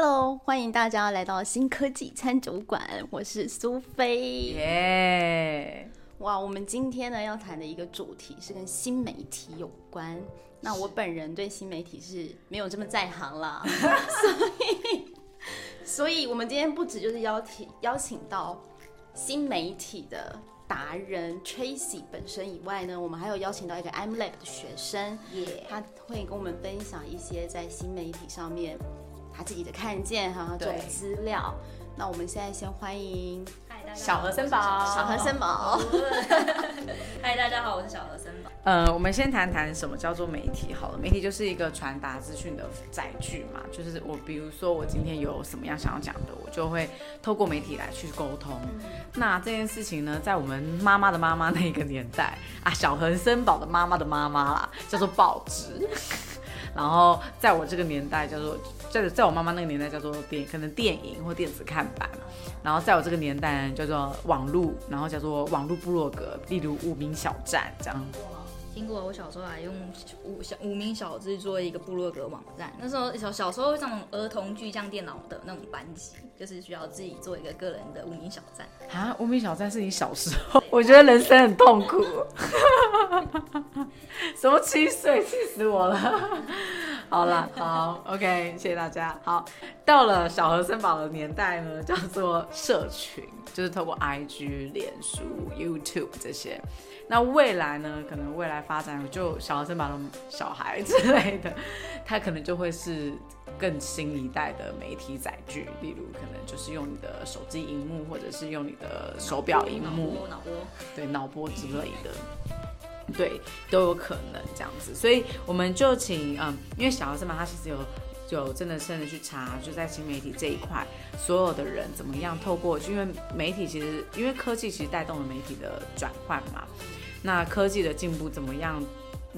Hello，欢迎大家来到新科技餐酒馆，我是苏菲。耶！哇，我们今天呢要谈的一个主题是跟新媒体有关。那我本人对新媒体是没有这么在行啦，所以，所以我们今天不止就是邀请邀请到新媒体的达人 Tracy 本身以外呢，我们还有邀请到一个 IMLab 的学生，耶，他会跟我们分享一些在新媒体上面。他自己的看见哈，这种资料。那我们现在先欢迎小何森堡，小何森堡。嗨，大家好，我是小何森堡。呃，我们先谈谈什么叫做媒体好了。媒体就是一个传达资讯的载具嘛，就是我比如说我今天有什么样想要讲的，我就会透过媒体来去沟通。嗯、那这件事情呢，在我们妈妈的妈妈那个年代啊，小何森堡的妈妈的妈妈啦，叫做报纸。然后在我这个年代叫做，在在我妈妈那个年代叫做电，可能电影或电子看板。然后在我这个年代叫做网络，然后叫做网络部落格，例如无名小站这样。听过，我小时候还用无小无名小字做一个部落格网站。那时候小小时候上那种儿童巨匠电脑的那种班级，就是需要自己做一个个人的无名小站。啊，无名小站是你小时候？我觉得人生很痛苦。什么七岁？气死我了！好了，好，OK，谢谢大家。好，到了小何森堡的年代呢，叫做社群，就是透过 IG、脸书、YouTube 这些。那未来呢？可能未来发展就小何森堡的小孩之类的，他可能就会是更新一代的媒体载具，例如可能就是用你的手机荧幕，或者是用你的手表荧幕，脑波，对，脑波之类的，对，都有可能这样子。所以我们就请，嗯，因为小何森堡他其实有有真的真的去查，就在新媒体这一块，所有的人怎么样透过，就因为媒体其实因为科技其实带动了媒体的转换嘛。那科技的进步怎么样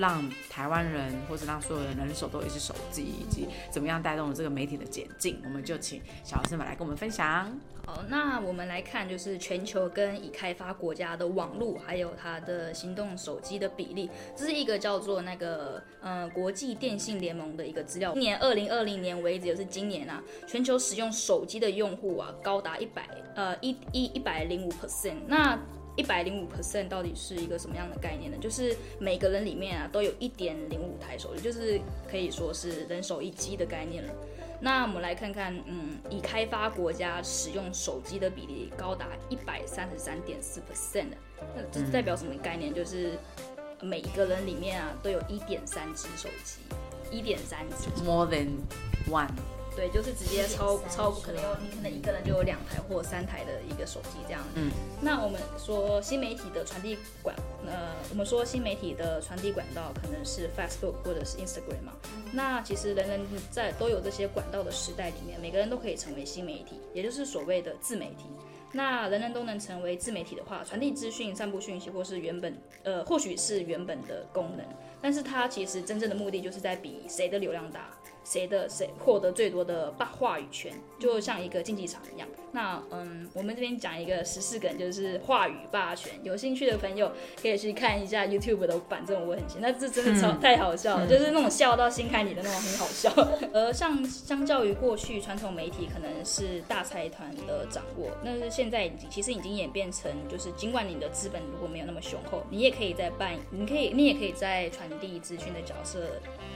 让台湾人或者让所有人人手都有一只手机，以及怎么样带动了这个媒体的简进？我们就请小何森堡来跟我们分享。好，那我们来看就是全球跟已开发国家的网络还有它的行动手机的比例，这是一个叫做那个呃国际电信联盟的一个资料。今年二零二零年为止，也是今年啊，全球使用手机的用户啊高达一百呃一一一百零五 percent。那一百零五 percent 到底是一个什么样的概念呢？就是每个人里面啊，都有一点零五台手机，就是可以说是人手一机的概念了。那我们来看看，嗯，已开发国家使用手机的比例高达一百三十三点四 percent，那这代表什么概念？就是每一个人里面啊，都有一点三只手机，一点三只，more than one。对，就是直接超超可能有，你可能一个人就有两台或三台的一个手机这样。嗯，那我们说新媒体的传递管，呃，我们说新媒体的传递管道可能是 Facebook 或者是 Instagram 嘛。嗯、那其实人人在都有这些管道的时代里面，每个人都可以成为新媒体，也就是所谓的自媒体。那人人都能成为自媒体的话，传递资讯、散布讯息，或是原本呃，或许是原本的功能，但是它其实真正的目的就是在比谁的流量大。谁的谁获得最多的霸话语权，就像一个竞技场一样。那嗯，我们这边讲一个十四梗，就是话语霸权。有兴趣的朋友可以去看一下 YouTube 的反正我很闲，那这真的超 太好笑了，就是那种笑到心坎里的那种，很好笑。而像相较于过去传统媒体可能是大财团的掌握，那是现在已经其实已经演变成，就是尽管你的资本如果没有那么雄厚，你也可以在办，你可以你也可以在传递资讯的角色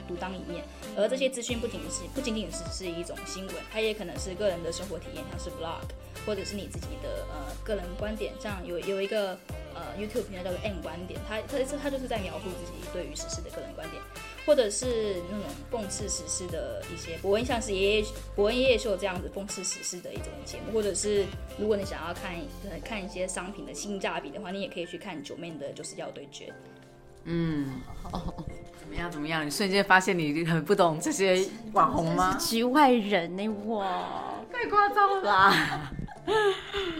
独当一面。而这些资讯不仅是不仅仅是是一种新闻，它也可能是个人的生活体验，像是 vlog，或者是你自己的呃个人观点。像有有一个呃 YouTube 频道叫做 M 观点，它它它就是在描述自己对于时事的个人观点，或者是那种讽刺时事的一些博恩，像是爷爷博恩爷爷秀这样子讽刺时事的一种节目，或者是如果你想要看呃看一些商品的性价比的话，你也可以去看九妹的就是要对决。嗯，哦，怎么样？你瞬间发现你很不懂这些网红吗？局外人呢？哇，太夸张了 吧！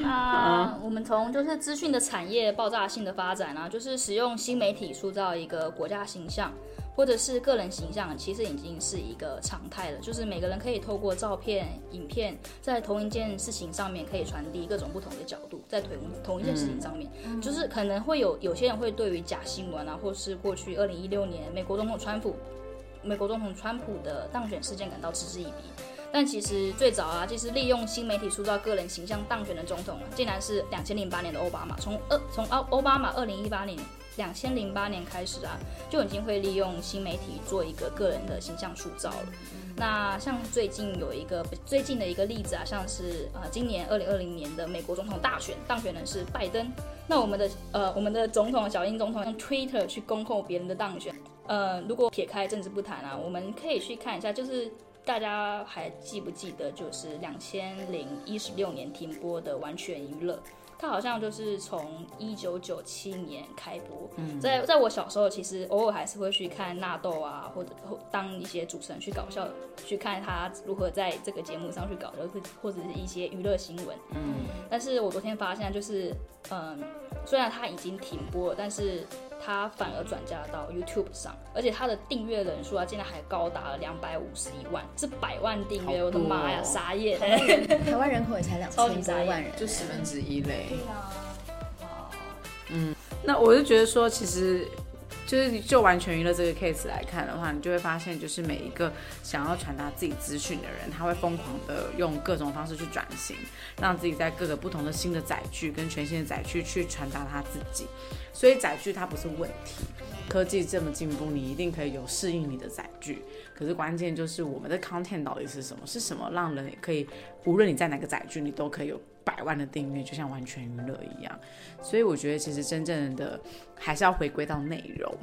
啊，我们从就是资讯的产业爆炸性的发展啊，就是使用新媒体塑造一个国家形象。或者是个人形象，其实已经是一个常态了。就是每个人可以透过照片、影片，在同一件事情上面可以传递各种不同的角度，在同同一件事情上面，嗯、就是可能会有有些人会对于假新闻啊，或是过去二零一六年美国总统川普、美国总统川普的当选事件感到嗤之以鼻。但其实最早啊，就是利用新媒体塑造个人形象当选的总统，竟然是两千零八年的奥巴马。从二从奥奥巴马二零一八年两千零八年开始啊，就已经会利用新媒体做一个个人的形象塑造了。那像最近有一个最近的一个例子啊，像是呃今年二零二零年的美国总统大选，当选人是拜登。那我们的呃我们的总统小英总统用 Twitter 去恭候别人的当选。呃，如果撇开政治不谈啊，我们可以去看一下，就是。大家还记不记得，就是两千零一十六年停播的《完全娱乐》，它好像就是从一九九七年开播。嗯，在在我小时候，其实偶尔还是会去看纳豆啊，或者当一些主持人去搞笑，去看他如何在这个节目上去搞笑，或者是一些娱乐新闻。嗯，但是我昨天发现，就是嗯，虽然它已经停播了，但是。它反而转嫁到 YouTube 上，而且它的订阅人数啊，竟然还高达了两百五十一万，是百万订阅，哦、我的妈呀，傻眼！台湾人口也才两千多万人，就十分之一嘞。对啊，嗯，那我就觉得说，其实。就是就完全娱乐这个 case 来看的话，你就会发现，就是每一个想要传达自己资讯的人，他会疯狂的用各种方式去转型，让自己在各个不同的新的载具跟全新的载具去传达他自己。所以载具它不是问题，科技这么进步，你一定可以有适应你的载具。可是关键就是我们的 content 到底是什么？是什么让人可以无论你在哪个载具，你都可以有百万的订阅，就像完全娱乐一样。所以我觉得其实真正的还是要回归到内容。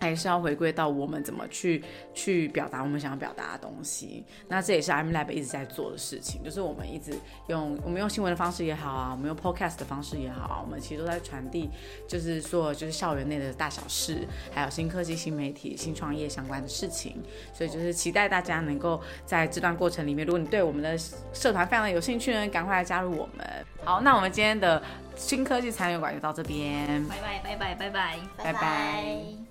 还是要回归到我们怎么去去表达我们想要表达的东西。那这也是 imlab 一直在做的事情，就是我们一直用我们用新闻的方式也好啊，我们用 podcast 的方式也好啊，我们其实都在传递，就是说就是校园内的大小事，还有新科技、新媒体、新创业相关的事情。所以就是期待大家能够在这段过程里面，如果你对我们的社团非常的有兴趣呢，赶快来加入我们。好，那我们今天的新科技餐酒馆就到这边，拜拜拜拜拜拜拜拜。